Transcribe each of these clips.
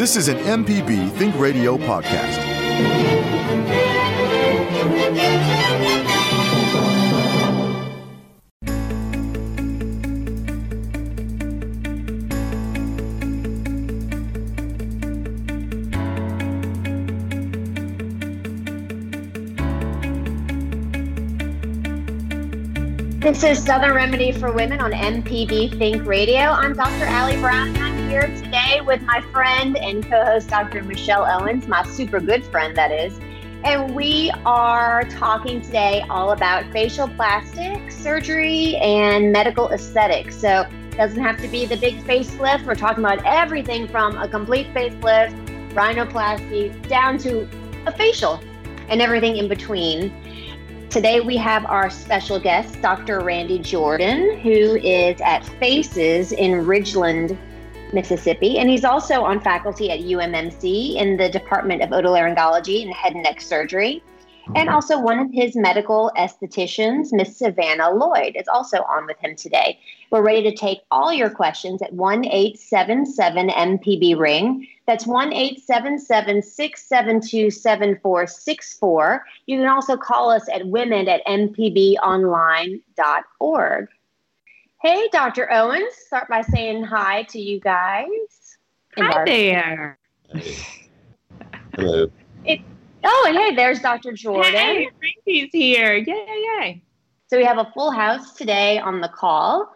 This is an MPB Think Radio podcast. This is Southern Remedy for Women on MPB Think Radio. I'm Dr. Allie Brown, and I'm here today with my friend and co host, Dr. Michelle Owens, my super good friend, that is. And we are talking today all about facial plastic surgery and medical aesthetics. So it doesn't have to be the big facelift. We're talking about everything from a complete facelift, rhinoplasty, down to a facial and everything in between. Today we have our special guest, Dr. Randy Jordan, who is at FACES in Ridgeland, Mississippi, and he's also on faculty at UMMC in the Department of Otolaryngology and Head and Neck Surgery. And mm-hmm. also, one of his medical estheticians, Miss Savannah Lloyd, is also on with him today. We're ready to take all your questions at 1 877 MPB Ring. That's 1 877 672 7464. You can also call us at women at mpbonline.org. Hey, Dr. Owens, start by saying hi to you guys. Hi there. Hello. It, oh, and hey, there's Dr. Jordan. Hey, Frankie's here. Yay, yay. So we have a full house today on the call,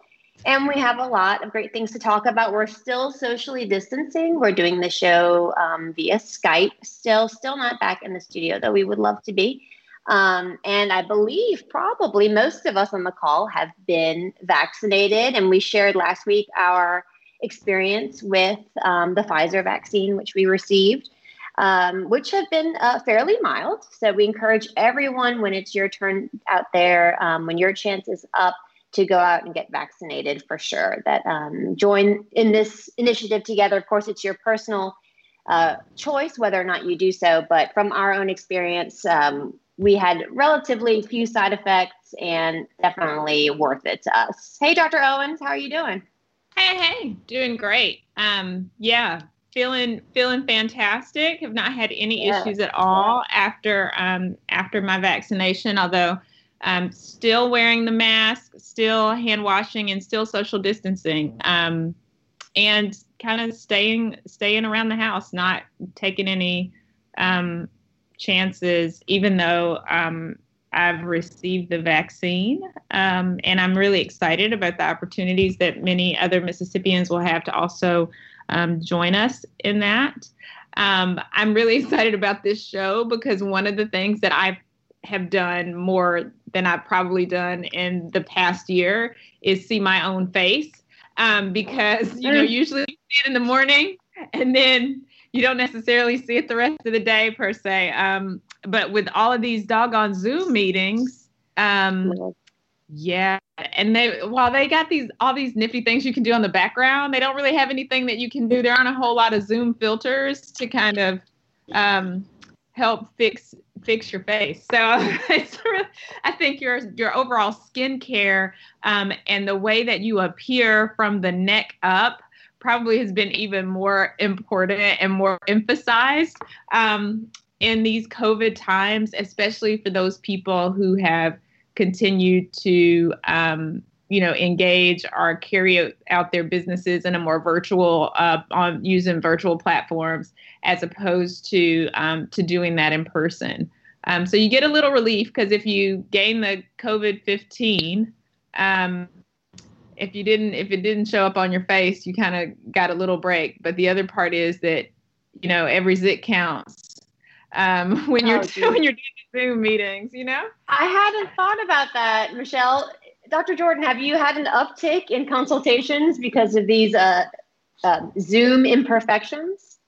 and we have a lot of great things to talk about. We're still socially distancing. We're doing the show um, via Skype. Still, still not back in the studio, though we would love to be. Um, and I believe probably most of us on the call have been vaccinated, and we shared last week our experience with um, the Pfizer vaccine, which we received um, which have been uh, fairly mild. So we encourage everyone when it's your turn out there, um, when your chance is up, to go out and get vaccinated for sure. That um, join in this initiative together. Of course, it's your personal uh, choice whether or not you do so, but from our own experience, um, we had relatively few side effects and definitely worth it to us. Hey, Dr. Owens, how are you doing? Hey, hey, doing great. Um, yeah, feeling feeling fantastic. Have not had any yes. issues at all after um, after my vaccination. Although I'm um, still wearing the mask, still hand washing, and still social distancing, um, and kind of staying staying around the house, not taking any um, chances, even though um, I've received the vaccine. Um, and I'm really excited about the opportunities that many other Mississippians will have to also um, join us in that. Um, I'm really excited about this show because one of the things that I have done more than I've probably done in the past year is see my own face. Um, because you know, usually you see it in the morning and then you don't necessarily see it the rest of the day per se. Um, but with all of these doggone Zoom meetings, um, yeah, and they while they got these all these nifty things you can do on the background, they don't really have anything that you can do. There aren't a whole lot of Zoom filters to kind of um, help fix fix your face. So really, I think your your overall skincare um, and the way that you appear from the neck up probably has been even more important and more emphasized um, in these COVID times, especially for those people who have continued to um, you know engage or carry out their businesses in a more virtual uh, on using virtual platforms as opposed to um, to doing that in person. Um, so you get a little relief because if you gain the covid-15 um, if you didn't if it didn't show up on your face you kind of got a little break but the other part is that you know every zit counts um, when you're oh, when you're doing Zoom meetings, you know? I hadn't thought about that, Michelle. Dr. Jordan, have you had an uptick in consultations because of these uh, uh, Zoom imperfections?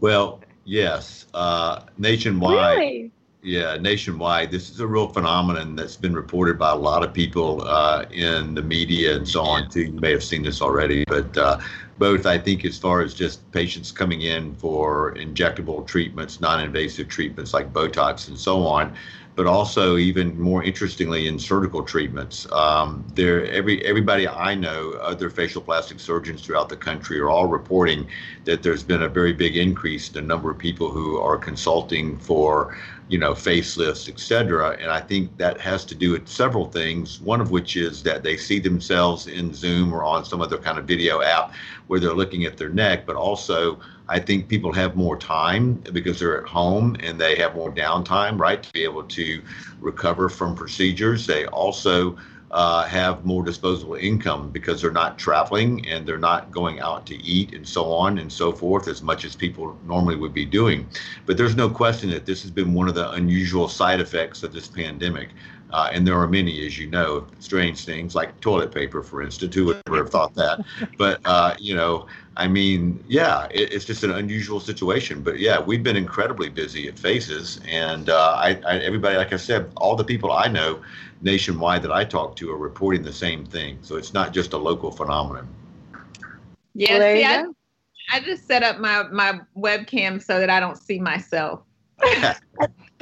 Well, yes. Uh, nationwide. Really? Yeah, nationwide. This is a real phenomenon that's been reported by a lot of people uh, in the media and so on, too. You may have seen this already, but uh, both, I think, as far as just patients coming in for injectable treatments, non invasive treatments like Botox and so on, but also even more interestingly in surgical treatments. Um, there, every everybody I know, other facial plastic surgeons throughout the country, are all reporting that there's been a very big increase in the number of people who are consulting for, you know, facelifts, et cetera. And I think that has to do with several things. One of which is that they see themselves in Zoom or on some other kind of video app where they're looking at their neck, but also I think people have more time because they're at home and they have more downtime, right, to be able to recover from procedures. They also uh, have more disposable income because they're not traveling and they're not going out to eat and so on and so forth as much as people normally would be doing. But there's no question that this has been one of the unusual side effects of this pandemic. Uh, and there are many, as you know, strange things like toilet paper, for instance. Who would ever have thought that? But, uh, you know, I mean, yeah, it, it's just an unusual situation. But yeah, we've been incredibly busy at Faces. And uh, I, I, everybody, like I said, all the people I know nationwide that I talk to are reporting the same thing. So it's not just a local phenomenon. Yeah, well, see, I, I just set up my, my webcam so that I don't see myself.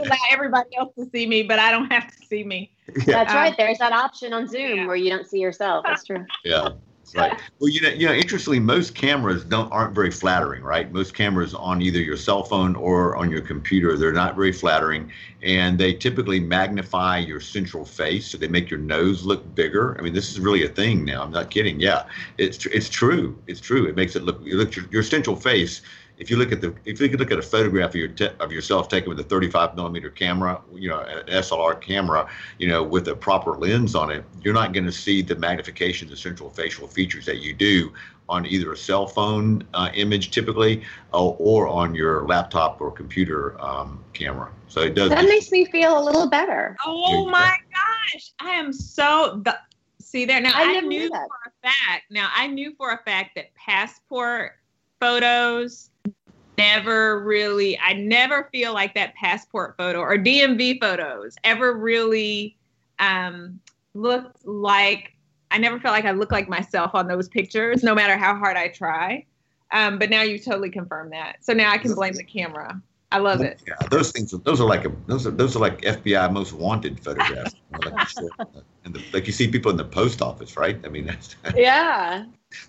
allow everybody else to see me, but I don't have to see me. Yeah. That's right. There's that option on Zoom yeah. where you don't see yourself. That's true. Yeah. Right. Well, you know, you know, interestingly, most cameras don't aren't very flattering, right? Most cameras on either your cell phone or on your computer, they're not very flattering, and they typically magnify your central face, so they make your nose look bigger. I mean, this is really a thing now. I'm not kidding. Yeah, it's it's true. It's true. It makes it look you look your, your central face if you look at the if you look at a photograph of your te- of yourself taken with a 35 millimeter camera, you know, an SLR camera, you know, with a proper lens on it, you're not going to see the magnification, the central facial features that you do on either a cell phone uh, image typically uh, or on your laptop or computer um, camera. So it does. That makes me feel a little better. Oh my gosh, I am so the, see there now. I, I knew for a fact. Now I knew for a fact that passport photos never really I never feel like that passport photo or DMV photos ever really um, looked like I never felt like I looked like myself on those pictures, no matter how hard I try. Um, but now you totally confirmed that. So now I can blame the camera. I love it. Yeah, those things. Those are like a, those are those are like FBI most wanted photographs. and the, like you see people in the post office, right? I mean, that's yeah.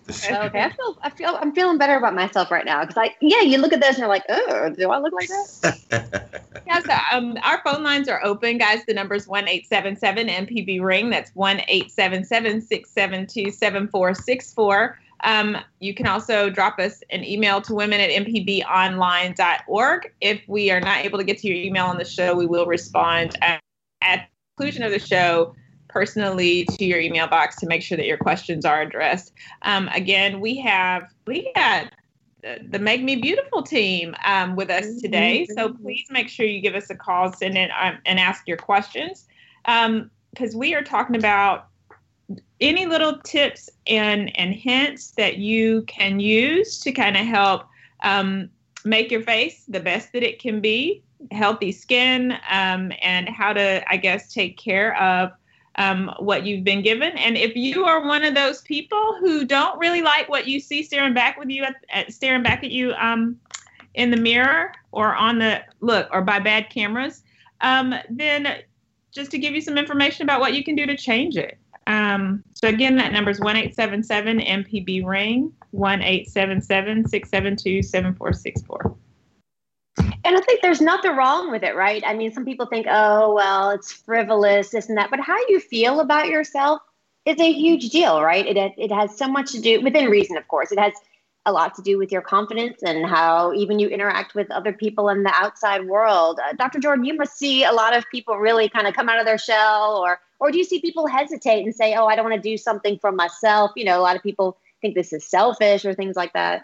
Okay, I feel I feel I'm feeling better about myself right now because I yeah you look at this and you're like oh do I look like that? yeah, so um, our phone lines are open, guys. The number is one eight seven seven MPB ring. That's one eight seven seven six seven two seven four six four. Um, you can also drop us an email to women at mpbonline.org. If we are not able to get to your email on the show, we will respond at, at conclusion of the show personally to your email box to make sure that your questions are addressed. Um, again, we have we got the Make Me Beautiful team um, with us today. So please make sure you give us a call, send in, um, and ask your questions because um, we are talking about any little tips and and hints that you can use to kind of help um, make your face the best that it can be healthy skin um, and how to i guess take care of um, what you've been given and if you are one of those people who don't really like what you see staring back with you at, at staring back at you um, in the mirror or on the look or by bad cameras um, then just to give you some information about what you can do to change it um, so again, that number is one eight seven seven MPB ring one eight seven seven six seven two seven four six four. And I think there's nothing wrong with it, right? I mean, some people think, oh, well, it's frivolous, this and that. But how you feel about yourself is a huge deal, right? It, it has so much to do, within reason, of course. It has a lot to do with your confidence and how even you interact with other people in the outside world. Uh, Dr. Jordan, you must see a lot of people really kind of come out of their shell or or do you see people hesitate and say, "Oh, I don't want to do something for myself"? You know, a lot of people think this is selfish or things like that.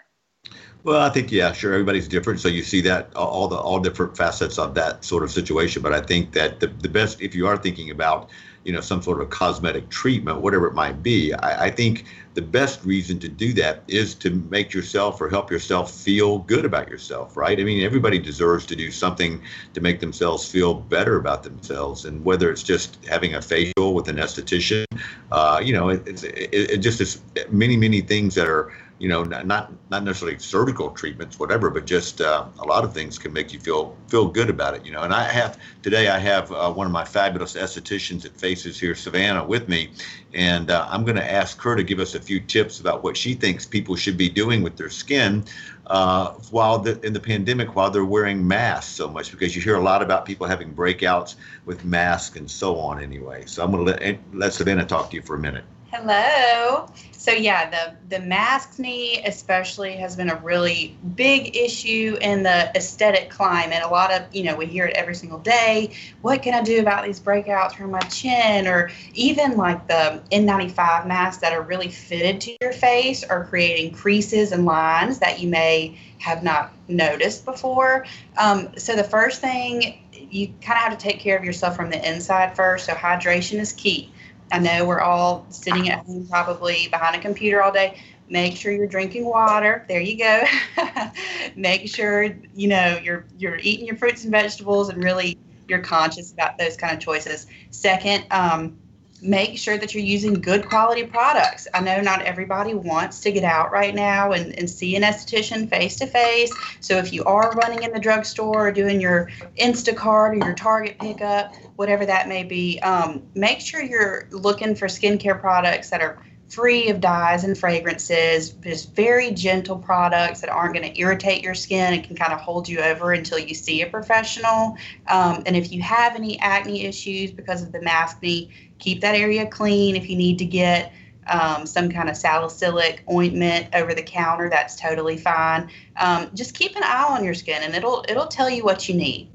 Well, I think yeah, sure. Everybody's different, so you see that all the all different facets of that sort of situation. But I think that the, the best, if you are thinking about, you know, some sort of cosmetic treatment, whatever it might be, I, I think the best reason to do that is to make yourself or help yourself feel good about yourself, right? I mean, everybody deserves to do something to make themselves feel better about themselves, and whether it's just having a facial with an esthetician, uh, you know, it, it, it, just is many many things that are you know, not not necessarily surgical treatments, whatever, but just uh, a lot of things can make you feel feel good about it, you know. And I have today, I have uh, one of my fabulous estheticians at Faces here, Savannah, with me, and uh, I'm going to ask her to give us a few tips about what she thinks people should be doing with their skin uh, while the, in the pandemic, while they're wearing masks so much, because you hear a lot about people having breakouts with masks and so on. Anyway, so I'm going to let let Savannah talk to you for a minute. Hello. So yeah, the the maskne especially has been a really big issue in the aesthetic climate. A lot of you know we hear it every single day. What can I do about these breakouts from my chin, or even like the N95 masks that are really fitted to your face are creating creases and lines that you may have not noticed before. Um, so the first thing you kind of have to take care of yourself from the inside first. So hydration is key I know we're all sitting at home probably behind a computer all day. Make sure you're drinking water. There you go. Make sure you know you're you're eating your fruits and vegetables and really you're conscious about those kind of choices. Second, um, make sure that you're using good quality products. I know not everybody wants to get out right now and, and see an esthetician face to face. So if you are running in the drugstore or doing your Instacart or your Target pickup, whatever that may be, um, make sure you're looking for skincare products that are free of dyes and fragrances, just very gentle products that aren't going to irritate your skin and can kind of hold you over until you see a professional. Um, and if you have any acne issues because of the maskne, keep that area clean. If you need to get um, some kind of salicylic ointment over the counter, that's totally fine. Um, just keep an eye on your skin, and it'll it'll tell you what you need.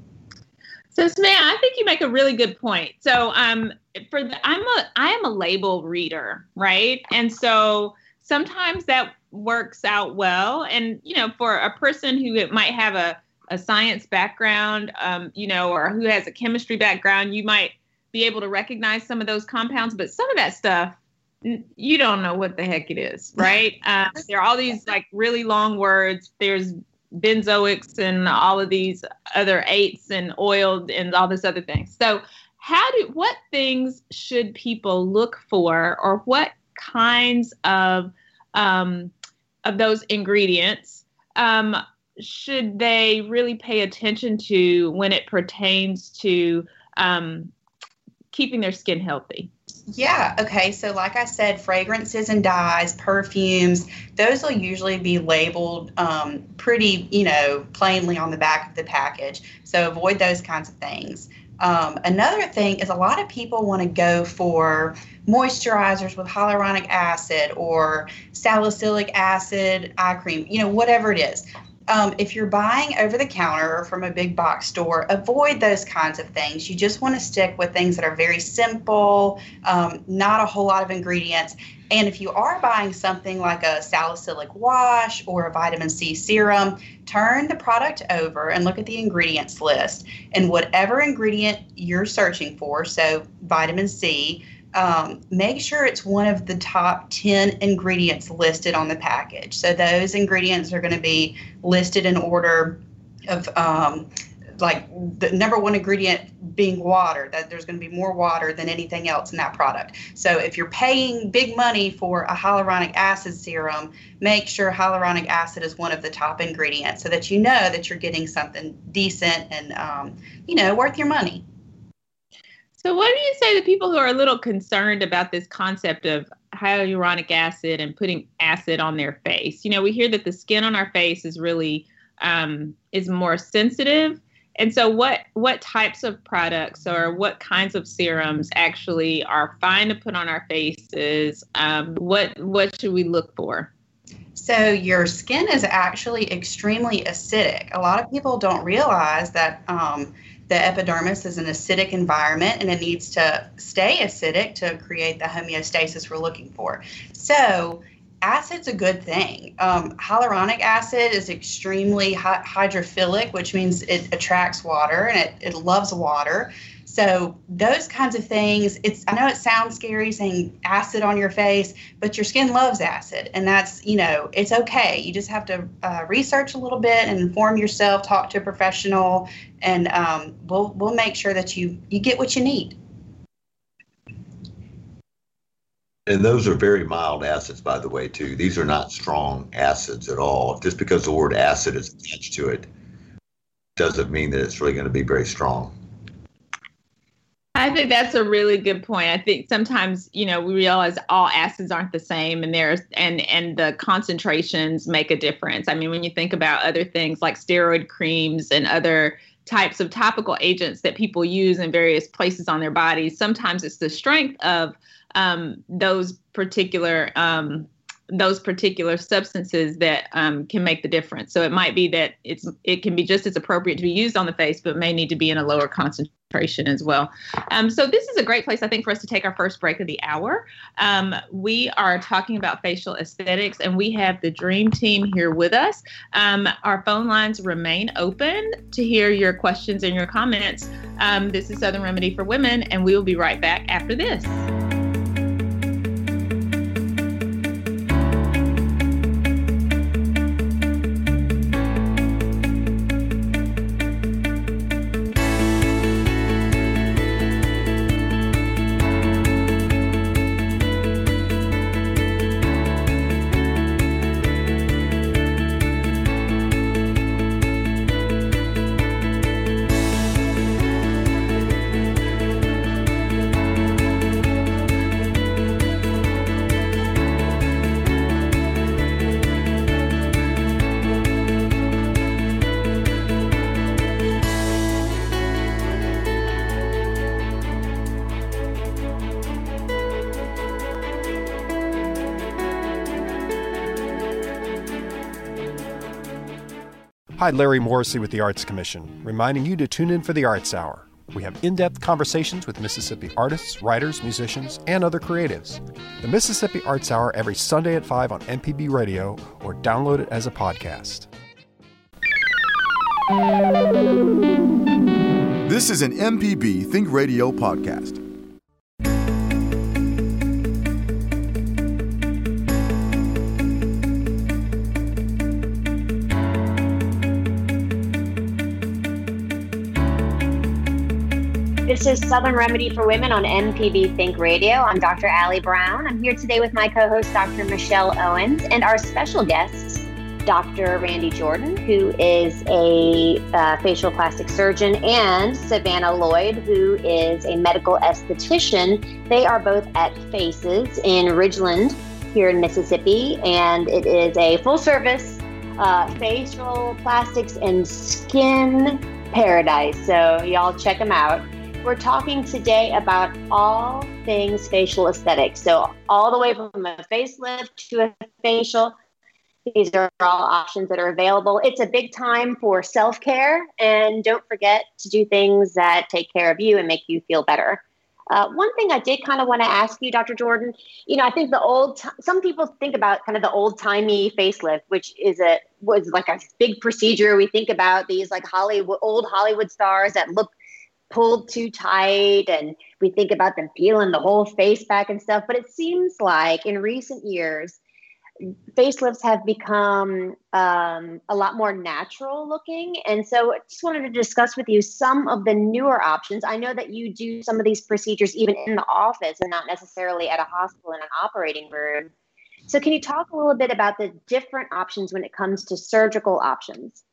So Samantha, I think you make a really good point. So um, for the, I'm a I am a label reader, right? And so sometimes that works out well. And you know, for a person who might have a a science background, um, you know, or who has a chemistry background, you might be able to recognize some of those compounds. But some of that stuff, you don't know what the heck it is, right? Uh, there are all these like really long words. There's benzoics and all of these other eights and oil and all this other things. So how do what things should people look for or what kinds of um, of those ingredients um, should they really pay attention to when it pertains to um, keeping their skin healthy? Yeah. Okay. So, like I said, fragrances and dyes, perfumes, those will usually be labeled um, pretty, you know, plainly on the back of the package. So, avoid those kinds of things. Um, another thing is a lot of people want to go for moisturizers with hyaluronic acid or salicylic acid eye cream, you know, whatever it is um, if you're buying over the counter or from a big box store, avoid those kinds of things. You just want to stick with things that are very simple, um, not a whole lot of ingredients. And if you are buying something like a salicylic wash or a vitamin C serum, turn the product over and look at the ingredients list. And whatever ingredient you're searching for, so vitamin C, um, make sure it's one of the top 10 ingredients listed on the package. So those ingredients are going to be listed in order of um, like the number one ingredient being water that there's going to be more water than anything else in that product so if you're paying big money for a hyaluronic acid serum make sure hyaluronic acid is one of the top ingredients so that you know that you're getting something decent and um, you know worth your money so, what do you say to people who are a little concerned about this concept of hyaluronic acid and putting acid on their face? You know, we hear that the skin on our face is really um, is more sensitive, and so what what types of products or what kinds of serums actually are fine to put on our faces? Um, what what should we look for? So your skin is actually extremely acidic. A lot of people don't realize that. Um, the epidermis is an acidic environment and it needs to stay acidic to create the homeostasis we're looking for. So, acid's a good thing. Um, hyaluronic acid is extremely hydrophilic, which means it attracts water and it, it loves water. So those kinds of things, it's I know it sounds scary saying acid on your face, but your skin loves acid, and that's you know it's okay. You just have to uh, research a little bit and inform yourself, talk to a professional, and um, we'll we'll make sure that you you get what you need. And those are very mild acids, by the way, too. These are not strong acids at all. Just because the word acid is attached to it doesn't mean that it's really going to be very strong. I think that's a really good point. I think sometimes, you know, we realize all acids aren't the same and there's and and the concentrations make a difference. I mean, when you think about other things like steroid creams and other types of topical agents that people use in various places on their bodies, sometimes it's the strength of um, those particular um, those particular substances that um, can make the difference. So it might be that it's it can be just as appropriate to be used on the face, but may need to be in a lower concentration as well. Um, so this is a great place, I think, for us to take our first break of the hour. Um, we are talking about facial aesthetics, and we have the dream team here with us. Um, our phone lines remain open to hear your questions and your comments. Um, this is Southern Remedy for Women, and we will be right back after this. Hi, Larry Morrisey with the Arts Commission, reminding you to tune in for the Arts Hour. We have in depth conversations with Mississippi artists, writers, musicians, and other creatives. The Mississippi Arts Hour every Sunday at 5 on MPB Radio or download it as a podcast. This is an MPB Think Radio podcast. This is Southern Remedy for Women on MPB Think Radio. I'm Dr. Allie Brown. I'm here today with my co host, Dr. Michelle Owens, and our special guests, Dr. Randy Jordan, who is a uh, facial plastic surgeon, and Savannah Lloyd, who is a medical esthetician. They are both at Faces in Ridgeland here in Mississippi, and it is a full service uh, facial plastics and skin paradise. So, y'all check them out. We're talking today about all things facial aesthetics. So, all the way from a facelift to a facial. These are all options that are available. It's a big time for self care, and don't forget to do things that take care of you and make you feel better. Uh, one thing I did kind of want to ask you, Dr. Jordan, you know, I think the old, t- some people think about kind of the old timey facelift, which is a, was like a big procedure. We think about these like Hollywood, old Hollywood stars that look pulled too tight and we think about them peeling the whole face back and stuff. But it seems like in recent years, facelifts have become um, a lot more natural looking. And so I just wanted to discuss with you some of the newer options. I know that you do some of these procedures even in the office and not necessarily at a hospital in an operating room. So, can you talk a little bit about the different options when it comes to surgical options?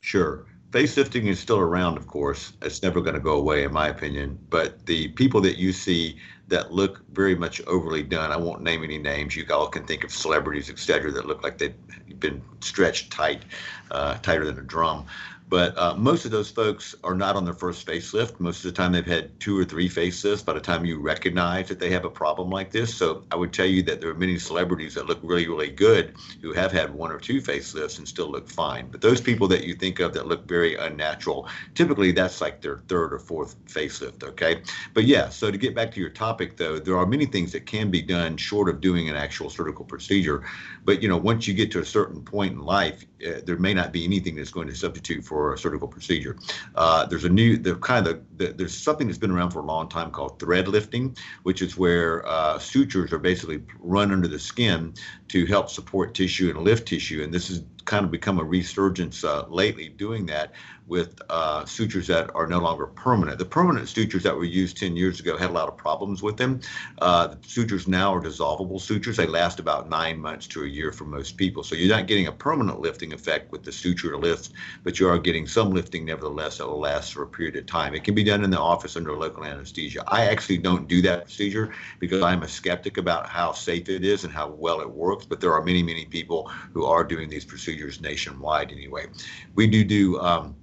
Sure facelifting is still around, of course. It's never going to go away, in my opinion. But the people that you see that look very much overly done, I won't name any names. You all can think of celebrities, etc., that look like they've been stretched tight, uh, tighter than a drum. But uh, most of those folks are not on their first facelift. Most of the time, they've had two or three facelifts by the time you recognize that they have a problem like this. So I would tell you that there are many celebrities that look really, really good who have had one or two facelifts and still look fine. But those people that you think of that look very unnatural, typically that's like their third or fourth facelift. Okay. But yeah, so to get back to your topic, though, there are many things that can be done short of doing an actual surgical procedure. But you know, once you get to a certain point in life, uh, there may not be anything that's going to substitute for a surgical procedure. Uh, there's a new, the kind of, the, there's something that's been around for a long time called thread lifting, which is where uh, sutures are basically run under the skin to help support tissue and lift tissue. And this has kind of become a resurgence uh, lately doing that with uh, sutures that are no longer permanent. The permanent sutures that were used 10 years ago had a lot of problems with them. Uh, the sutures now are dissolvable sutures. They last about nine months to a year for most people. So you're not getting a permanent lifting effect with the suture lift, but you are getting some lifting nevertheless that will last for a period of time. It can be done in the office under local anesthesia. I actually don't do that procedure because I'm a skeptic about how safe it is and how well it works, but there are many, many people who are doing these procedures nationwide anyway. We do do um,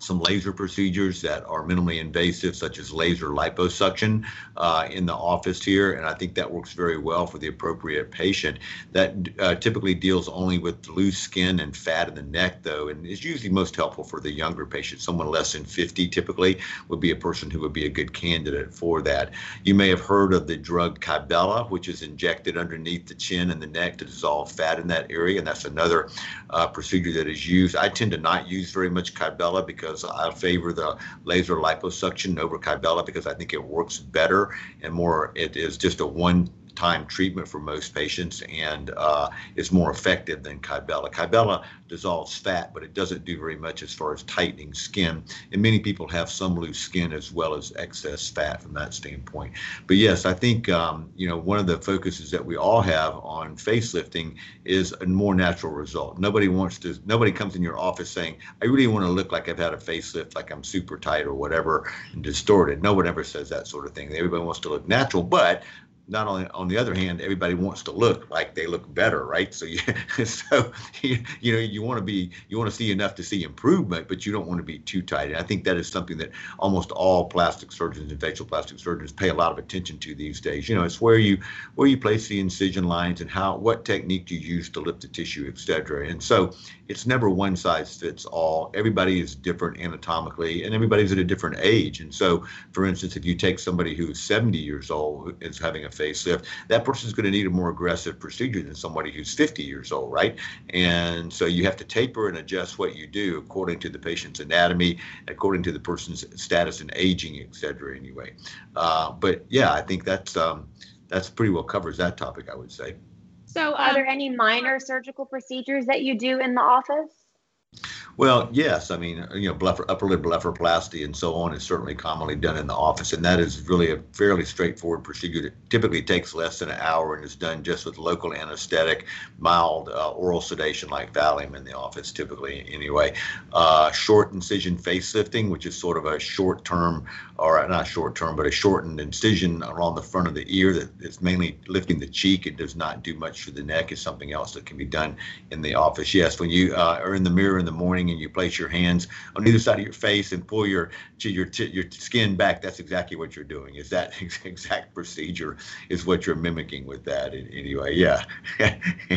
some laser procedures that are minimally invasive, such as laser liposuction uh, in the office here. And I think that works very well for the appropriate patient. That uh, typically deals only with loose skin and fat in the neck, though, and is usually most helpful for the younger patient. Someone less than 50 typically would be a person who would be a good candidate for that. You may have heard of the drug Kybella, which is injected underneath the chin and the neck to dissolve fat in that area. And that's another uh, procedure that is used. I tend to not use very much Kybella because because I favor the laser liposuction over Kybella because I think it works better and more. It is just a one time treatment for most patients and uh, it's more effective than Kybella. Kybella dissolves fat, but it doesn't do very much as far as tightening skin. And many people have some loose skin as well as excess fat from that standpoint. But yes, I think um, you know one of the focuses that we all have on facelifting is a more natural result. Nobody wants to. Nobody comes in your office saying, "I really want to look like I've had a facelift, like I'm super tight or whatever and distorted." No one ever says that sort of thing. Everybody wants to look natural, but not only on the other hand, everybody wants to look like they look better, right? So you, so you, you know, you want to be, you want to see enough to see improvement, but you don't want to be too tight. And I think that is something that almost all plastic surgeons and facial plastic surgeons pay a lot of attention to these days. You know, it's where you where you place the incision lines and how what technique do you use to lift the tissue, et cetera. And so it's never one size fits all. Everybody is different anatomically, and everybody's at a different age. And so, for instance, if you take somebody who's 70 years old is having a facelift, that person's going to need a more aggressive procedure than somebody who's 50 years old, right? And so you have to taper and adjust what you do according to the patient's anatomy, according to the person's status and aging, et cetera. Anyway, uh, but yeah, I think that's um, that's pretty well covers that topic, I would say. So, um, are there any minor surgical procedures that you do in the office? Well, yes. I mean, you know, blepher, upper lid blepharoplasty and so on is certainly commonly done in the office, and that is really a fairly straightforward procedure. It typically takes less than an hour and is done just with local anesthetic, mild uh, oral sedation like Valium in the office, typically anyway. Uh, short incision facelifting, which is sort of a short-term, or not short-term, but a shortened incision around the front of the ear that is mainly lifting the cheek. It does not do much for the neck. Is something else that can be done in the office. Yes, when you uh, are in the mirror in the morning and you place your hands on either side of your face and pull your your your skin back, that's exactly what you're doing. Is that exact procedure is what you're mimicking with that anyway? Yeah,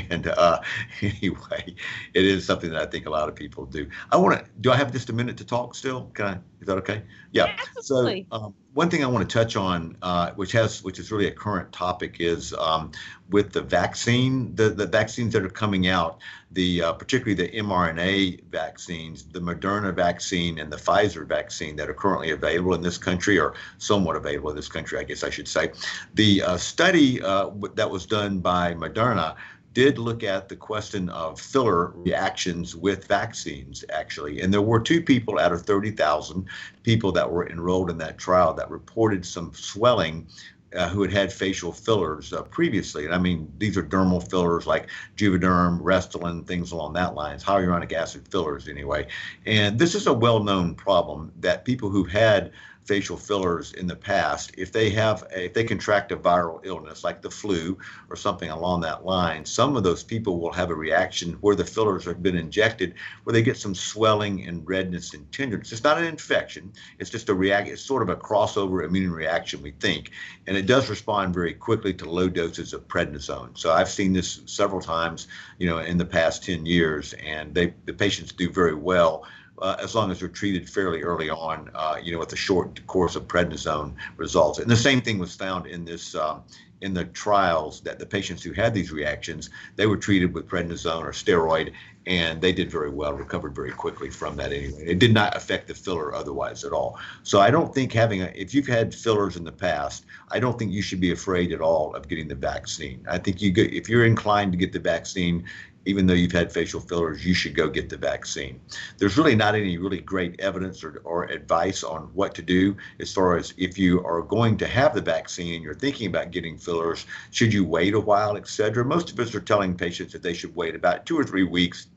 and uh, anyway, it is something that I think a lot of people do. I want to. Do I have just a minute to talk still? Can I? Is that okay? Yeah. so um, one thing I want to touch on, uh, which has which is really a current topic, is um, with the vaccine, the the vaccines that are coming out, the uh, particularly the mRNA vaccines, the Moderna vaccine and the Pfizer vaccine that are currently available in this country, or somewhat available in this country, I guess I should say. The uh, study uh, that was done by Moderna did look at the question of filler reactions with vaccines, actually. And there were two people out of 30,000 people that were enrolled in that trial that reported some swelling uh, who had had facial fillers uh, previously. And I mean, these are dermal fillers like Juvederm, Restylane, things along that lines, hyaluronic acid fillers anyway. And this is a well-known problem that people who've had facial fillers in the past, if they have, a, if they contract a viral illness like the flu or something along that line, some of those people will have a reaction where the fillers have been injected, where they get some swelling and redness and tenderness. It's not an infection. It's just a react. It's sort of a crossover immune reaction, we think, and it does respond very quickly to low doses of prednisone. So I've seen this several times, you know, in the past 10 years, and they the patients do very well uh, as long as they're treated fairly early on, uh, you know, with a short course of prednisone results. And the same thing was found in this um, in the trials that the patients who had these reactions, they were treated with prednisone or steroid, and they did very well, recovered very quickly from that anyway. It did not affect the filler otherwise at all. So I don't think having a, if you've had fillers in the past, I don't think you should be afraid at all of getting the vaccine. I think you if you're inclined to get the vaccine, even though you've had facial fillers, you should go get the vaccine. There's really not any really great evidence or, or advice on what to do as far as if you are going to have the vaccine and you're thinking about getting fillers, should you wait a while, et cetera. Most of us are telling patients that they should wait about two or three weeks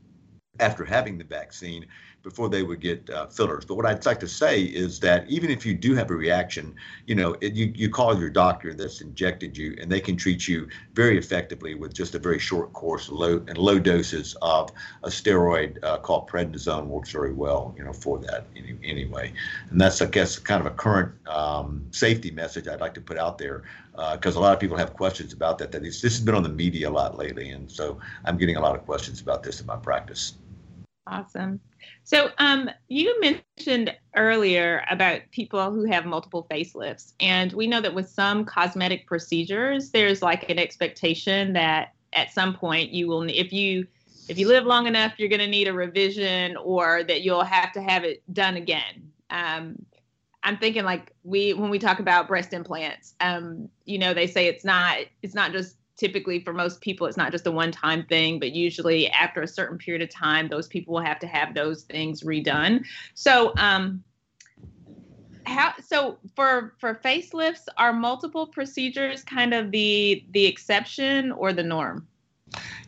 after having the vaccine before they would get uh, fillers. But what I'd like to say is that even if you do have a reaction, you know, it, you, you call your doctor that's injected you, and they can treat you very effectively with just a very short course low and low doses of a steroid uh, called prednisone works very well, you know, for that any, anyway. And that's, I guess, kind of a current um, safety message I'd like to put out there because uh, a lot of people have questions about that. That is, this has been on the media a lot lately, and so I'm getting a lot of questions about this in my practice. Awesome. So, um, you mentioned earlier about people who have multiple facelifts, and we know that with some cosmetic procedures, there's like an expectation that at some point you will, if you if you live long enough, you're going to need a revision, or that you'll have to have it done again. Um, I'm thinking like we when we talk about breast implants, um, you know, they say it's not it's not just typically for most people it's not just a one time thing but usually after a certain period of time those people will have to have those things redone so um how so for for facelifts are multiple procedures kind of the the exception or the norm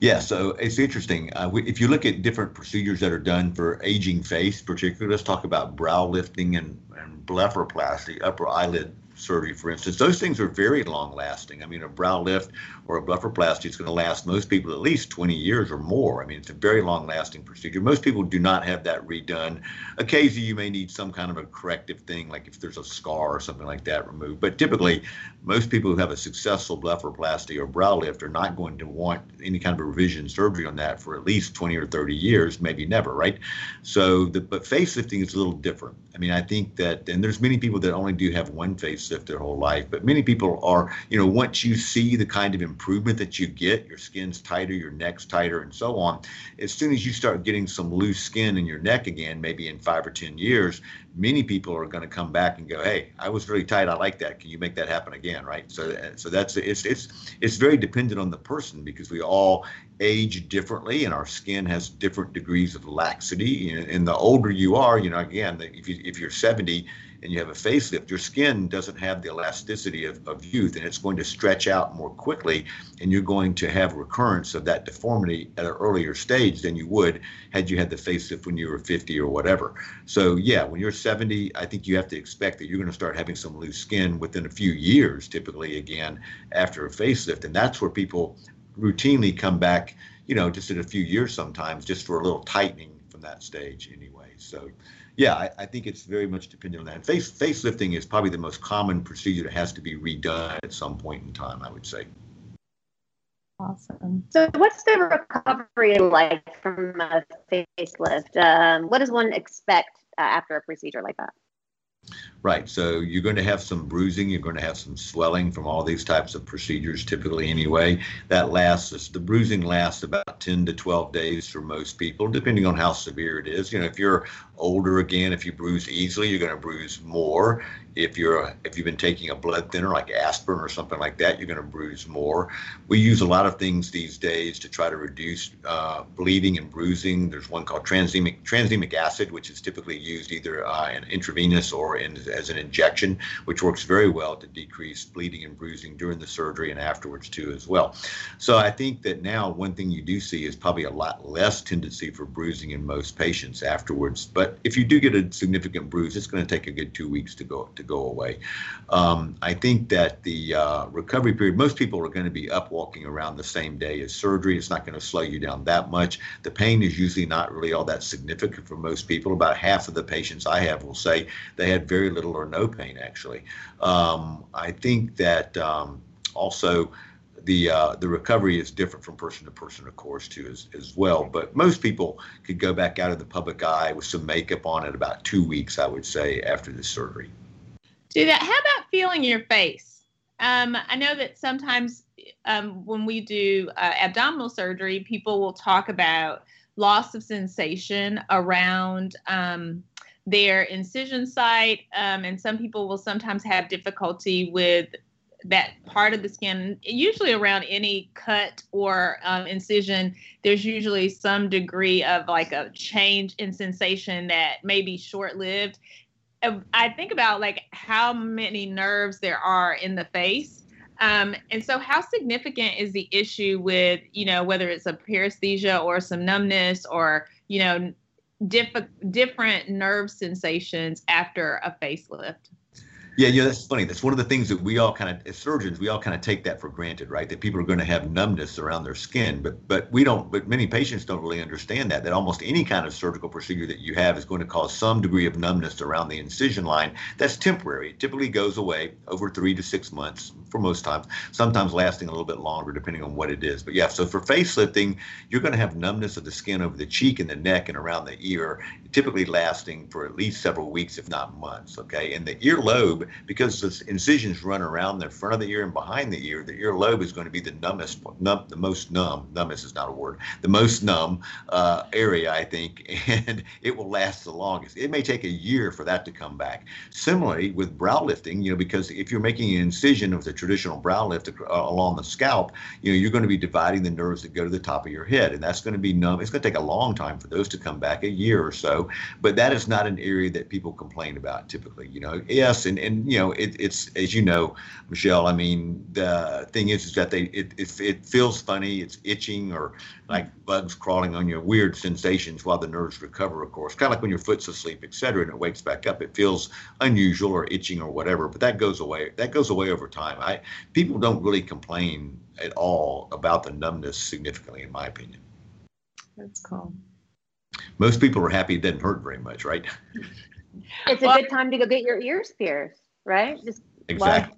yeah, so it's interesting. Uh, we, if you look at different procedures that are done for aging face, particularly, let's talk about brow lifting and, and blepharoplasty, upper eyelid surgery, for instance, those things are very long lasting. I mean, a brow lift or a blepharoplasty is going to last most people at least 20 years or more. I mean, it's a very long lasting procedure. Most people do not have that redone. Occasionally, you may need some kind of a corrective thing, like if there's a scar or something like that removed. But typically, most people who have a successful blepharoplasty or brow lift are not going to want any kind of a revision surgery on that for at least 20 or 30 years, maybe never, right? So, the, but facelifting is a little different. I mean, I think that, and there's many people that only do have one their whole life, but many people are, you know, once you see the kind of improvement that you get, your skin's tighter, your neck's tighter, and so on, as soon as you start getting some loose skin in your neck again, maybe in five or 10 years, many people are going to come back and go, "Hey, I was really tight. I like that. Can you make that happen again?" Right. So, uh, so that's it's it's it's very dependent on the person because we all age differently and our skin has different degrees of laxity. And the older you are, you know, again, if you if you're 70 and you have a facelift, your skin doesn't have the elasticity of, of youth and it's going to stretch out more quickly and you're going to have recurrence of that deformity at an earlier stage than you would had you had the facelift when you were 50 or whatever. So yeah, when you're 70, I think you have to expect that you're going to start having some loose skin within a few years, typically again after a facelift. And that's where people routinely come back, you know, just in a few years sometimes, just for a little tightening from that stage anyway. So yeah, I, I, think it's very much dependent on that. Face facelifting is probably the most common procedure that has to be redone at some point in time. I would say. Awesome. So, what's the recovery like from a facelift? Um, what does one expect uh, after a procedure like that? Right. So you're going to have some bruising. You're going to have some swelling from all these types of procedures, typically anyway. That lasts, the bruising lasts about 10 to 12 days for most people, depending on how severe it is. You know, if you're older again, if you bruise easily, you're going to bruise more. If you're if you've been taking a blood thinner like aspirin or something like that, you're going to bruise more. We use a lot of things these days to try to reduce uh, bleeding and bruising. There's one called tranexamic tranexamic acid, which is typically used either uh, in intravenous or in, as an injection, which works very well to decrease bleeding and bruising during the surgery and afterwards too as well. So I think that now one thing you do see is probably a lot less tendency for bruising in most patients afterwards. But if you do get a significant bruise, it's going to take a good two weeks to go to go away. Um, I think that the uh, recovery period, most people are going to be up walking around the same day as surgery. It's not going to slow you down that much. The pain is usually not really all that significant for most people. About half of the patients I have will say they had very little or no pain actually. Um, I think that um, also the uh, the recovery is different from person to person, of course, too, as, as well. But most people could go back out of the public eye with some makeup on in about two weeks, I would say, after the surgery. Do that. How about feeling your face? Um, I know that sometimes um, when we do uh, abdominal surgery, people will talk about loss of sensation around um, their incision site, um, and some people will sometimes have difficulty with that part of the skin, usually around any cut or um, incision, there's usually some degree of like a change in sensation that may be short lived. I think about like how many nerves there are in the face. Um, and so, how significant is the issue with, you know, whether it's a paresthesia or some numbness or, you know, diff- different nerve sensations after a facelift? Yeah, yeah, that's funny. That's one of the things that we all kind of, as surgeons, we all kind of take that for granted, right? That people are going to have numbness around their skin, but but we don't. But many patients don't really understand that. That almost any kind of surgical procedure that you have is going to cause some degree of numbness around the incision line. That's temporary. It typically goes away over three to six months for most times. Sometimes lasting a little bit longer, depending on what it is. But yeah, so for facelifting, you're going to have numbness of the skin over the cheek and the neck and around the ear, typically lasting for at least several weeks, if not months. Okay, and the earlobe because the incisions run around the front of the ear and behind the ear, the earlobe is going to be the numbest, numb, the most numb. Numbness is not a word. The most numb uh, area, I think, and it will last the longest. It may take a year for that to come back. Similarly, with brow lifting, you know, because if you're making an incision with a traditional brow lift uh, along the scalp, you know, you're going to be dividing the nerves that go to the top of your head, and that's going to be numb. It's going to take a long time for those to come back, a year or so. But that is not an area that people complain about typically. You know, yes, and and you know, it, it's as you know, Michelle. I mean, the thing is, is that they it, it it feels funny. It's itching or like bugs crawling on your Weird sensations while the nerves recover. Of course, kind of like when your foot's asleep, etc., and it wakes back up. It feels unusual or itching or whatever. But that goes away. That goes away over time. I people don't really complain at all about the numbness significantly, in my opinion. That's cool. Most people are happy it doesn't hurt very much, right? It's a well, good time to go get your ears pierced right? Just exactly.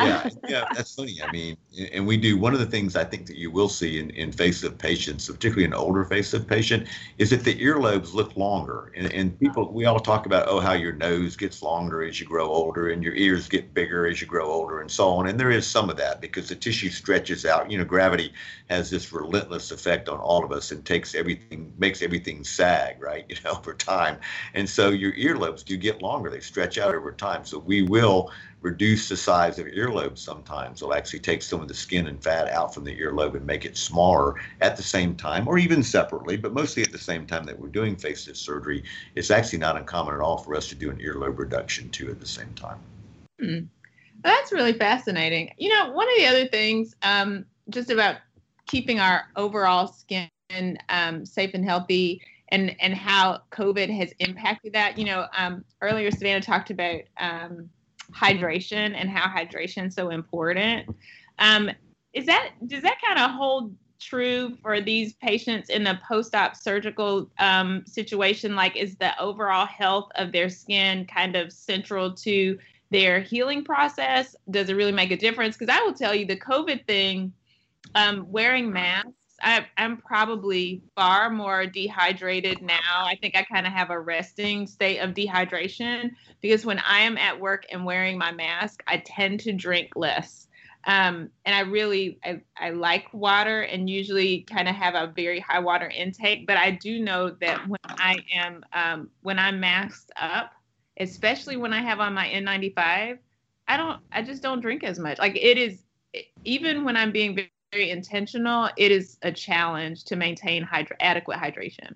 Yeah, yeah, that's funny. I mean, and we do one of the things I think that you will see in, in of patients, particularly an older face of patient, is that the earlobes look longer. And, and people, we all talk about, oh, how your nose gets longer as you grow older and your ears get bigger as you grow older and so on. And there is some of that because the tissue stretches out. You know, gravity has this relentless effect on all of us and takes everything, makes everything sag, right? You know, over time. And so your earlobes do get longer, they stretch out over time. So we will reduce the size of earlobes sometimes. They'll actually take some of the skin and fat out from the earlobe and make it smaller at the same time, or even separately, but mostly at the same time that we're doing facelift surgery. It's actually not uncommon at all for us to do an earlobe reduction too at the same time. Mm. That's really fascinating. You know, one of the other things, um, just about keeping our overall skin um, safe and healthy and and how COVID has impacted that. You know, um, earlier Savannah talked about um, hydration and how hydration is so important. Um, is that does that kind of hold true for these patients in the post-op surgical um, situation? Like, is the overall health of their skin kind of central to their healing process? Does it really make a difference? Because I will tell you, the COVID thing, um, wearing masks I, am probably far more dehydrated now. I think I kind of have a resting state of dehydration because when I am at work and wearing my mask, I tend to drink less. Um, and I really I, I like water and usually kind of have a very high water intake. But I do know that when I am um, when I'm masked up, especially when I have on my N95, I don't I just don't drink as much. Like it is even when I'm being very intentional, it is a challenge to maintain hydra- adequate hydration.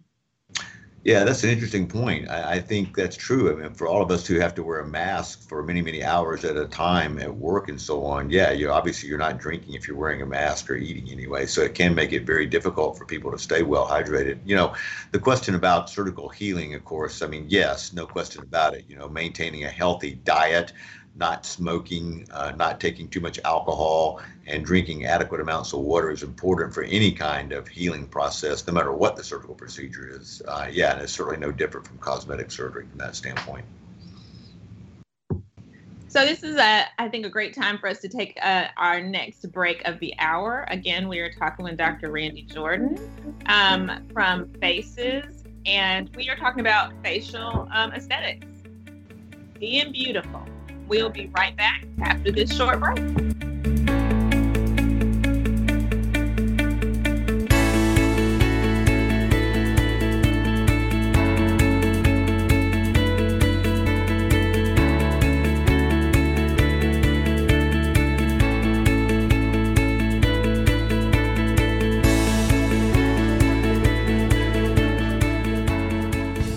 Yeah, that's an interesting point. I, I, think that's true. I mean, for all of us who have to wear a mask for many, many hours at a time at work and so on, yeah, you obviously you're not drinking if you're wearing a mask or eating anyway. So it can make it very difficult for people to stay well hydrated. You know, the question about surgical healing, of course, I mean, yes, no question about it. You know, maintaining a healthy diet, not smoking, uh, not taking too much alcohol, and drinking adequate amounts of water is important for any kind of healing process, no matter what the surgical procedure is. Uh, yeah, and it's certainly no different from cosmetic surgery from that standpoint. So this is a, I think, a great time for us to take uh, our next break of the hour. Again, we are talking with Dr. Randy Jordan um, from Faces, and we are talking about facial um, aesthetics, being beautiful. We'll be right back after this short break.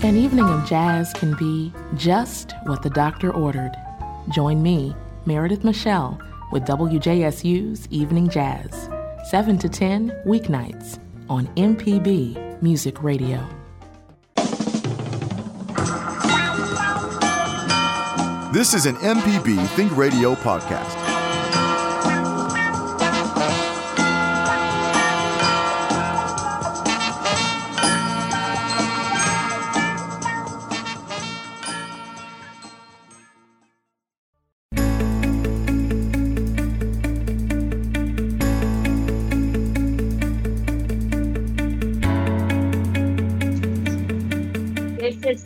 An evening of jazz can be just what the doctor ordered. Join me, Meredith Michelle, with WJSU's Evening Jazz, 7 to 10 weeknights on MPB Music Radio. This is an MPB Think Radio podcast.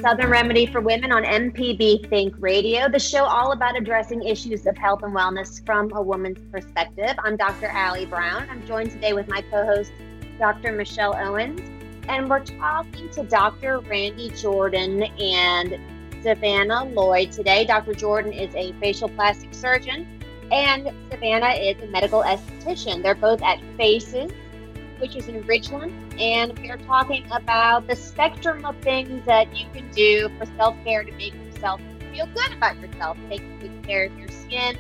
Southern Remedy for Women on MPB Think Radio, the show all about addressing issues of health and wellness from a woman's perspective. I'm Dr. Allie Brown. I'm joined today with my co host, Dr. Michelle Owens, and we're talking to Dr. Randy Jordan and Savannah Lloyd today. Dr. Jordan is a facial plastic surgeon, and Savannah is a medical esthetician. They're both at Faces which is in Ridgeland, and we are talking about the spectrum of things that you can do for self care to make yourself feel good about yourself, taking good care of your skin,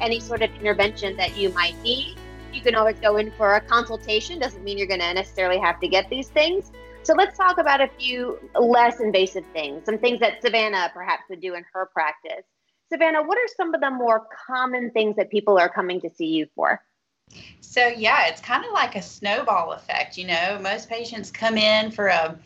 any sort of intervention that you might need. You can always go in for a consultation, doesn't mean you're going to necessarily have to get these things. So let's talk about a few less invasive things, some things that Savannah perhaps would do in her practice. Savannah, what are some of the more common things that people are coming to see you for? So, yeah, it's kind of like a snowball effect. You know, most patients come in for a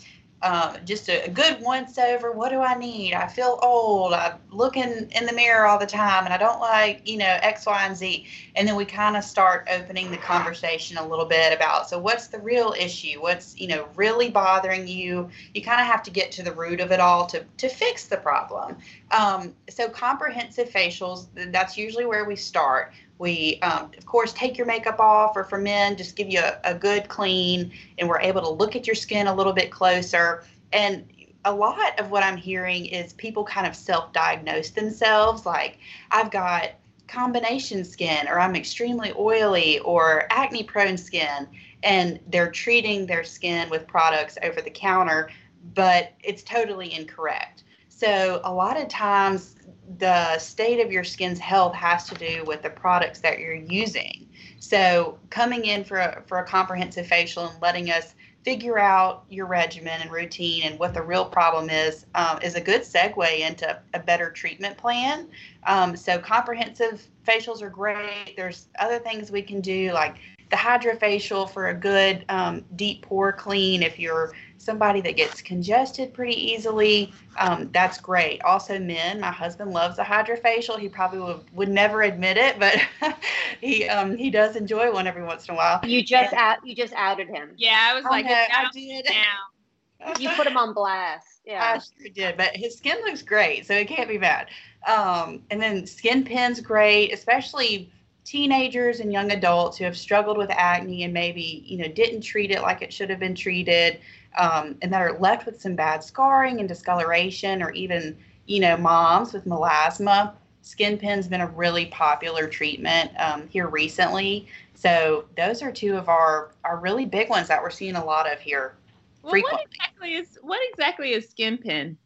um, just a, a, good once over. What do I need? I feel old. I'm looking in the mirror all the time and I don't like, you know, X, Y, and Z. And then we kind of start opening the conversation a little bit about so what's the real issue? What's, you know, really bothering you? You kind of have to get to the root of it all to, to fix the problem. Um, so, comprehensive facials, that's usually where we start. We, um, of course, take your makeup off, or for men, just give you a, a good clean, and we're able to look at your skin a little bit closer. And a lot of what I'm hearing is people kind of self diagnose themselves like, I've got combination skin, or I'm extremely oily, or acne prone skin, and they're treating their skin with products over the counter, but it's totally incorrect. So, a lot of times, the state of your skin's health has to do with the products that you're using. So coming in for a, for a comprehensive facial and letting us figure out your regimen and routine and what the real problem is um, is a good segue into a better treatment plan. Um, so comprehensive facials are great. There's other things we can do like the HydraFacial for a good um, deep pore clean if you're somebody that gets congested pretty easily, um, that's great. Also, men, my husband loves a HydraFacial. He probably would, would never admit it, but he um, he does enjoy one every once in a while. You just and, out you just outed him. Yeah, I was oh, like, no, I did. Now. you put him on blast. Yeah, I sure did. But his skin looks great, so it can't be bad. Um, and then SkinPens, great, especially teenagers and young adults who have struggled with acne and maybe you know didn't treat it like it should have been treated um, and that are left with some bad scarring and discoloration, or even, you know, moms with melasma. SkinPen's been a really popular treatment um, here recently. So those are two of our, our really big ones that we're seeing a lot of here. Well, what exactly is what exactly is SkinPen?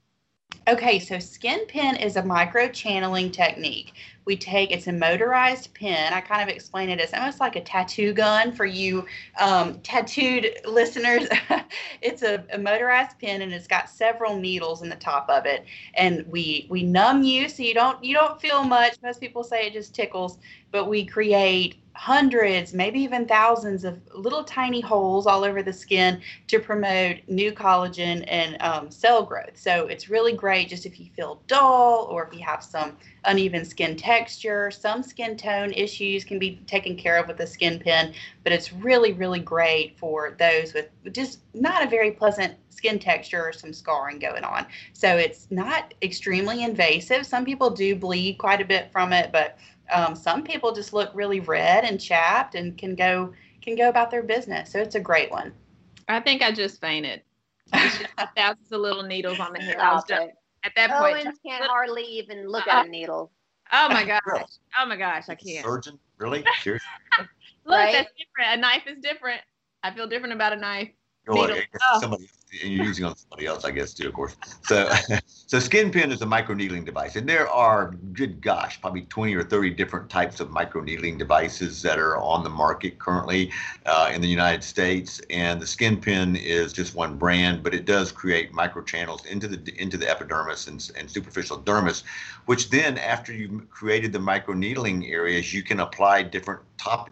Okay, so SkinPen is a micro channeling technique. We take it's a motorized pin. I kind of explain it as almost like a tattoo gun for you um, tattooed listeners. it's a, a, motorized pin and it's got several needles in the top of it. And we we numb you so you don't you don't feel much. Most people say it just tickles, but we create hundreds, maybe even thousands of little tiny holes all over the skin to promote new collagen and um, cell growth. So it's really great just if you feel dull or if you have some uneven skin texture. Some skin tone issues can be taken care of with a SkinPen, but it's really, really great for those with just not a very pleasant skin texture or some scarring going on. So it's not extremely invasive. Some people do bleed quite a bit from it, but um, some people just look really red and chapped and can go can go about their business. So it's a great one. I think I just fainted. thousands of little needles on the hair. Just, at that point, Owens can't hardly even look at a needle. Oh my gosh! Oh my gosh! I can't. Surgeon, really? Seriously? look, right? that's different. A knife is different. I feel different about a knife. Well, oh. somebody and you're using on somebody else, I guess, too, of course. So, so SkinPen is a micro needling device, and there are, good gosh, probably 20 or 30 different types of micro needling devices that are on the market currently uh, in the United States. And the SkinPen is just one brand, but it does create microchannels into the into the epidermis and, and superficial dermis, which then, after you've created the micro needling areas, you can apply different top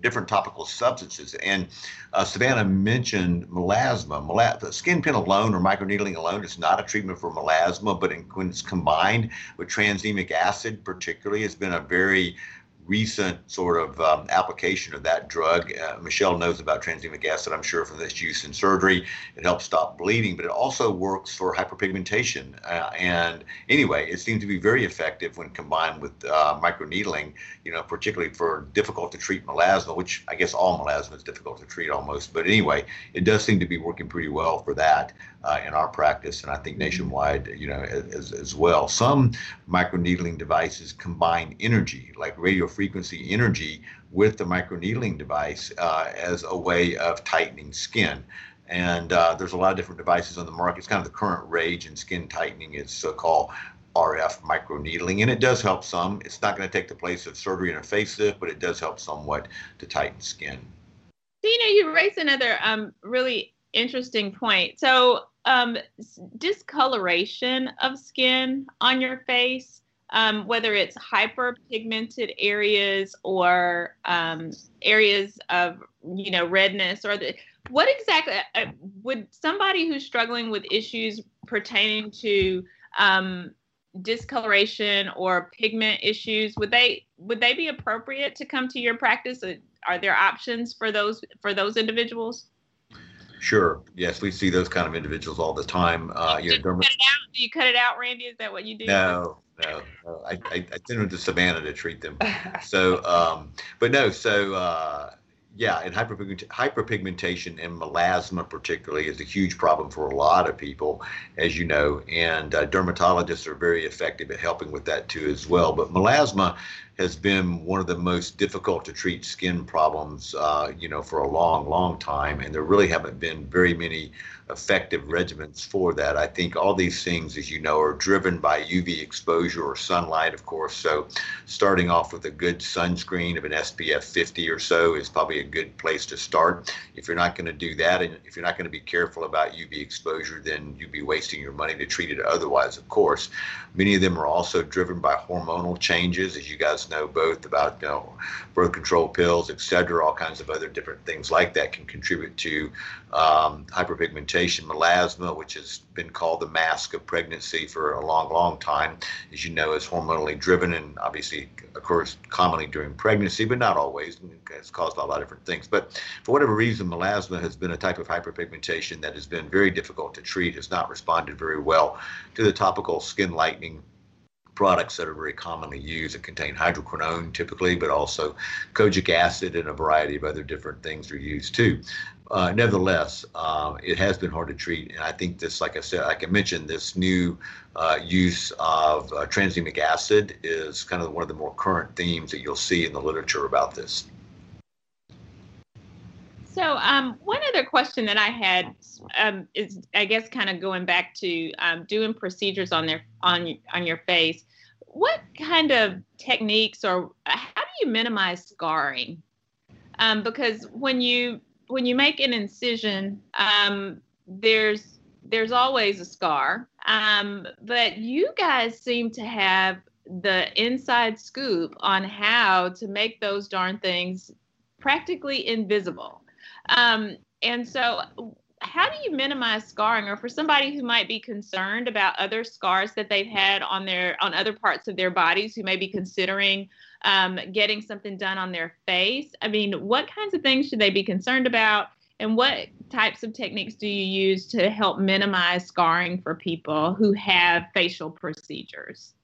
different topical substances. And uh, Savannah mentioned melasma. Melasma SkinPen alone or microneedling alone is not a treatment for melasma, but in, when it's combined with tranexamic acid, particularly, has been a very recent sort of um, application of that drug. Uh, Michelle knows about tranexamic acid, I'm sure, from this use in surgery. It helps stop bleeding, but it also works for hyperpigmentation. Uh, and anyway, it seems to be very effective when combined with uh, microneedling, you know, particularly for difficult to treat melasma, which I guess all melasma is difficult to treat almost. But anyway, it does seem to be working pretty well for that uh, in our practice, and I think nationwide, you know, as, as well. Some microneedling devices combine energy, like radio frequency energy, with the microneedling device uh, as a way of tightening skin. And uh, there's a lot of different devices on the market. It's kind of the current rage in skin tightening. It's so-called RF microneedling, and it does help some. It's not going to take the place of surgery and a facelift, but it does help somewhat to tighten skin. So, you know, you raised another um, really interesting point. So, um, discoloration of skin on your face, um, whether it's hyperpigmented areas or um, areas of you know redness or the what exactly uh, would somebody who's struggling with issues pertaining to um, discoloration or pigment issues would they would they be appropriate to come to your practice? Are there options for those for those individuals Sure. Yes, we see those kind of individuals all the time. Uh, you, know, cut it out? Do you cut it out, Randy? Is that what you do? No, no. no. I, I, I send them to Savannah to treat them. so, um, but no. So, uh, yeah, and hyperpigment- hyperpigmentation and melasma particularly is a huge problem for a lot of people, as you know, and uh, dermatologists are very effective at helping with that too as well. But melasma has been one of the most difficult to treat skin problems, uh, you know, for a long, long time, and there really haven't been very many effective regimens for that. I think all these things, as you know, are driven by UV exposure or sunlight, of course. So, starting off with a good sunscreen of an SPF 50 or so is probably a good place to start. If you're not going to do that, and if you're not going to be careful about UV exposure, then you'd be wasting your money to treat it otherwise, of course. Many of them are also driven by hormonal changes, as you guys know, both about you know, birth control pills, et cetera, all kinds of other different things like that can contribute to um, hyperpigmentation, melasma, which has been called the mask of pregnancy for a long, long time. As you know, is hormonally driven and obviously occurs commonly during pregnancy, but not always. It's caused by a lot of different things. But for whatever reason, melasma has been a type of hyperpigmentation that has been very difficult to treat, has not responded very well to the topical skin lightening products that are very commonly used that contain hydroquinone typically, but also kojic acid and a variety of other different things are used too. Uh, nevertheless, uh, it has been hard to treat, and I think this, like I said, like I mentioned, this new uh, use of uh, tranexamic acid is kind of one of the more current themes that you'll see in the literature about this. So, um, one other question that I had um, is, I guess, kind of going back to um, doing procedures on their on on your face. What kind of techniques or how do you minimize scarring? Um, because when you when you make an incision, um, there's there's always a scar, um, but you guys seem to have the inside scoop on how to make those darn things practically invisible. Um, and so, how do you minimize scarring, or for somebody who might be concerned about other scars that they've had on their on other parts of their bodies, who may be considering um, getting something done on their face? I mean, what kinds of things should they be concerned about? And what types of techniques do you use to help minimize scarring for people who have facial procedures?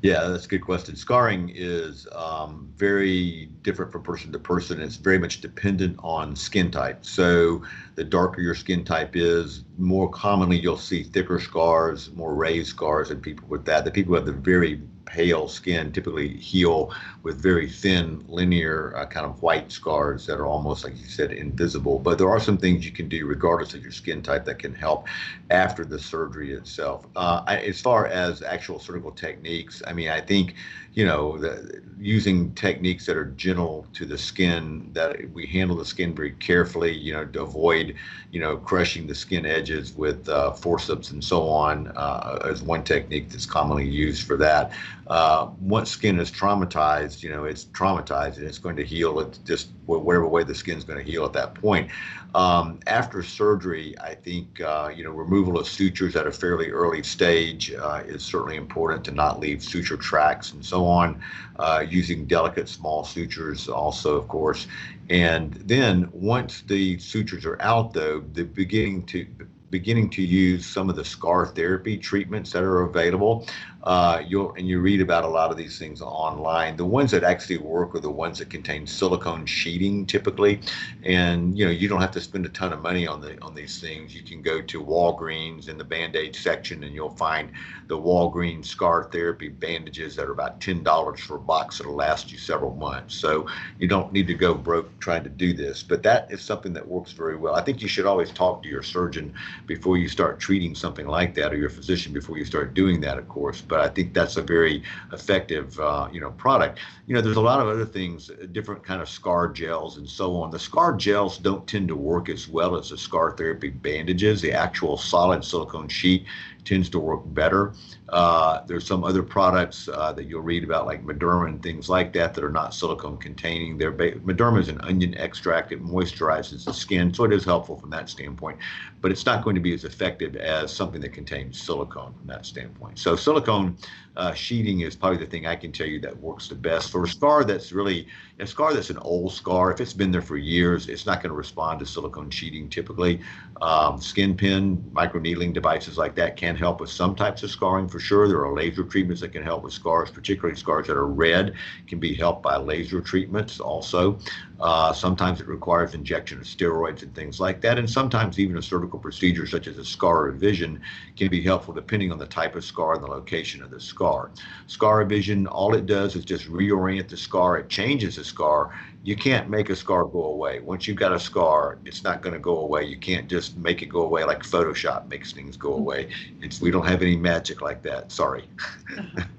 Yeah, that's a good question. Scarring is um, very different from person to person. It's very much dependent on skin type. So, the darker your skin type is, more commonly you'll see thicker scars, more raised scars in people with that. The people who have the very pale skin typically heal with very thin, linear, uh, kind of white scars that are almost, like you said, invisible. But there are some things you can do, regardless of your skin type, that can help after the surgery itself. Uh, I, as far as actual surgical techniques, I mean, I think you know, the, using techniques that are gentle to the skin, that we handle the skin very carefully, you know, to avoid, you know, crushing the skin edges with uh, forceps and so on, uh, as one technique that's commonly used for that. Uh, once skin is traumatized, you know, it's traumatized and it's going to heal it just whatever way the skin's going to heal at that point. Um, after surgery, I think uh, you know removal of sutures at a fairly early stage uh, is certainly important to not leave suture tracks and so on. Uh, using delicate small sutures also, of course, and then once the sutures are out, though, the beginning to beginning to use some of the scar therapy treatments that are available. Uh, you'll and you read about a lot of these things online. The ones that actually work are the ones that contain silicone sheeting typically, and you know you don't have to spend a ton of money on the on these things. You can go to Walgreens in the Band-Aid section, and you'll find the Walgreens scar therapy bandages that are about ten dollars for a box that'll last you several months. So you don't need to go broke trying to do this, but that is something that works very well. I think you should always talk to your surgeon before you start treating something like that, or your physician before you start doing that, of course. But I think that's a very effective, uh, you know, product. You know, there's a lot of other things, different kind of scar gels and so on. The scar gels don't tend to work as well as the scar therapy bandages. The actual solid silicone sheet tends to work better. Uh, there's some other products uh, that you'll read about, like Mederma and things like that, that are not silicone containing. They're ba- is an onion extract. It moisturizes the skin, so it is helpful from that standpoint. But it's not going to be as effective as something that contains silicone from that standpoint. So silicone uh, sheeting is probably the thing I can tell you that works the best for a scar that's really a scar that's an old scar. If it's been there for years, it's not going to respond to silicone sheeting typically. Um, SkinPen, microneedling devices like that can help with some types of scarring for sure. There are laser treatments that can help with scars, particularly scars that are red, can be helped by laser treatments also. Uh, sometimes it requires injection of steroids and things like that. And sometimes even a surgical procedure such as a scar revision can be helpful depending on the type of scar and the location of the scar. Scar revision, all it does is just reorient the scar. It changes the scar. You can't make a scar go away. Once you've got a scar, it's not going to go away. You can't just make it go away like Photoshop makes things go away. It's we don't have any magic like that. Sorry.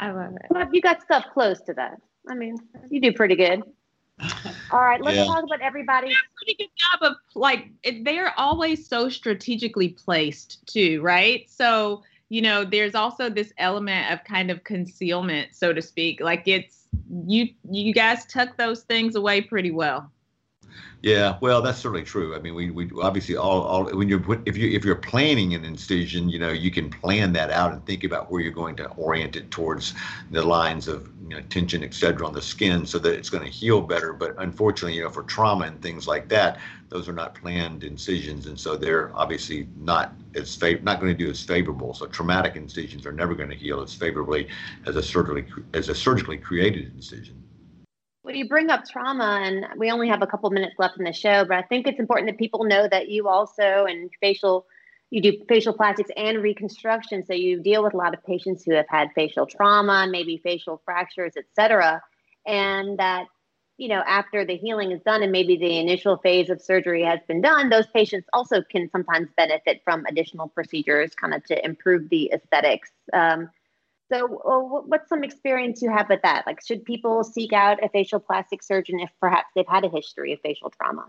I love it. Well, you got stuff close to that. I mean, you do pretty good. All right, let's Yeah. talk about everybody. pretty good job of like they are always so strategically placed too right so you know there's also this element of kind of concealment so to speak like it's you you guys tuck those things away pretty well Yeah, well, that's certainly true. I mean, we, we obviously all, all when you're if you if you're planning an incision, you know, you can plan that out and think about where you're going to orient it towards the lines of you know, tension, et cetera, on the skin, so that it's going to heal better. But unfortunately, you know, for trauma and things like that, those are not planned incisions, and so they're obviously not as fav- not going to do as favorable. So traumatic incisions are never going to heal as favorably as a surgically as a surgically created incision. Well, you bring up trauma, and we only have a couple minutes left in the show, but I think it's important that people know that you also and facial, you do facial plastics and reconstruction. So you deal with a lot of patients who have had facial trauma, maybe facial fractures, et cetera, and that you know, after the healing is done and maybe the initial phase of surgery has been done, those patients also can sometimes benefit from additional procedures kind of to improve the aesthetics. Um, so, what's some experience you have with that? Like, should people seek out a facial plastic surgeon if perhaps they've had a history of facial trauma?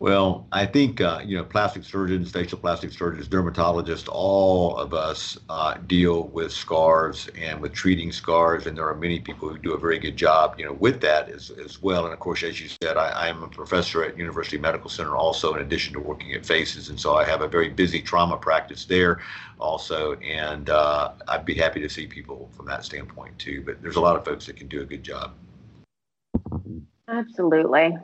Well, I think uh, you know plastic surgeons, facial plastic surgeons, dermatologists, all of us uh, deal with scars and with treating scars, and there are many people who do a very good job, you know, with that as, as well. And of course, as you said, I, am a professor at University Medical Center also, in addition to working at Faces, and so I have a very busy trauma practice there also, and uh, I'd be happy to see people from that standpoint too. But there's a lot of folks that can do a good job. Absolutely.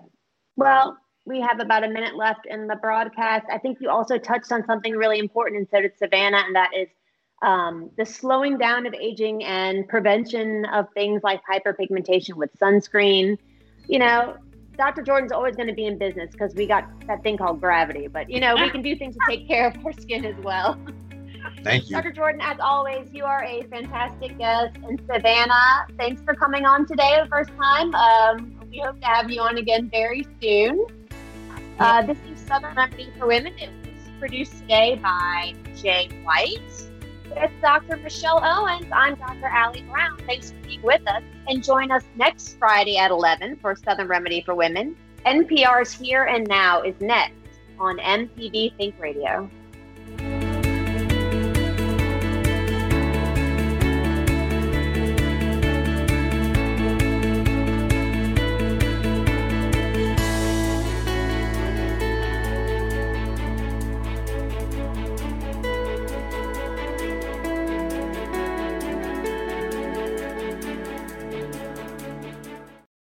Well, we have about a minute left in the broadcast. I think you also touched on something really important, and so did Savannah, and that is um, the slowing down of aging and prevention of things like hyperpigmentation with sunscreen. You know, Dr. Jordan's always going to be in business because we got that thing called gravity, but you know, we can do things to take care of our skin as well. Thank you. Dr. Jordan, as always, you are a fantastic guest. And Savannah, thanks for coming on today the first time. Um, we hope to have you on again very soon. Uh, this is Southern Remedy for Women. It was produced today by Jay White. With Dr. Michelle Owens, I'm Dr. Allie Brown. Thanks for being with us. And join us next Friday at 11 for Southern Remedy for Women. NPR's Here and Now is next on MPB Think Radio.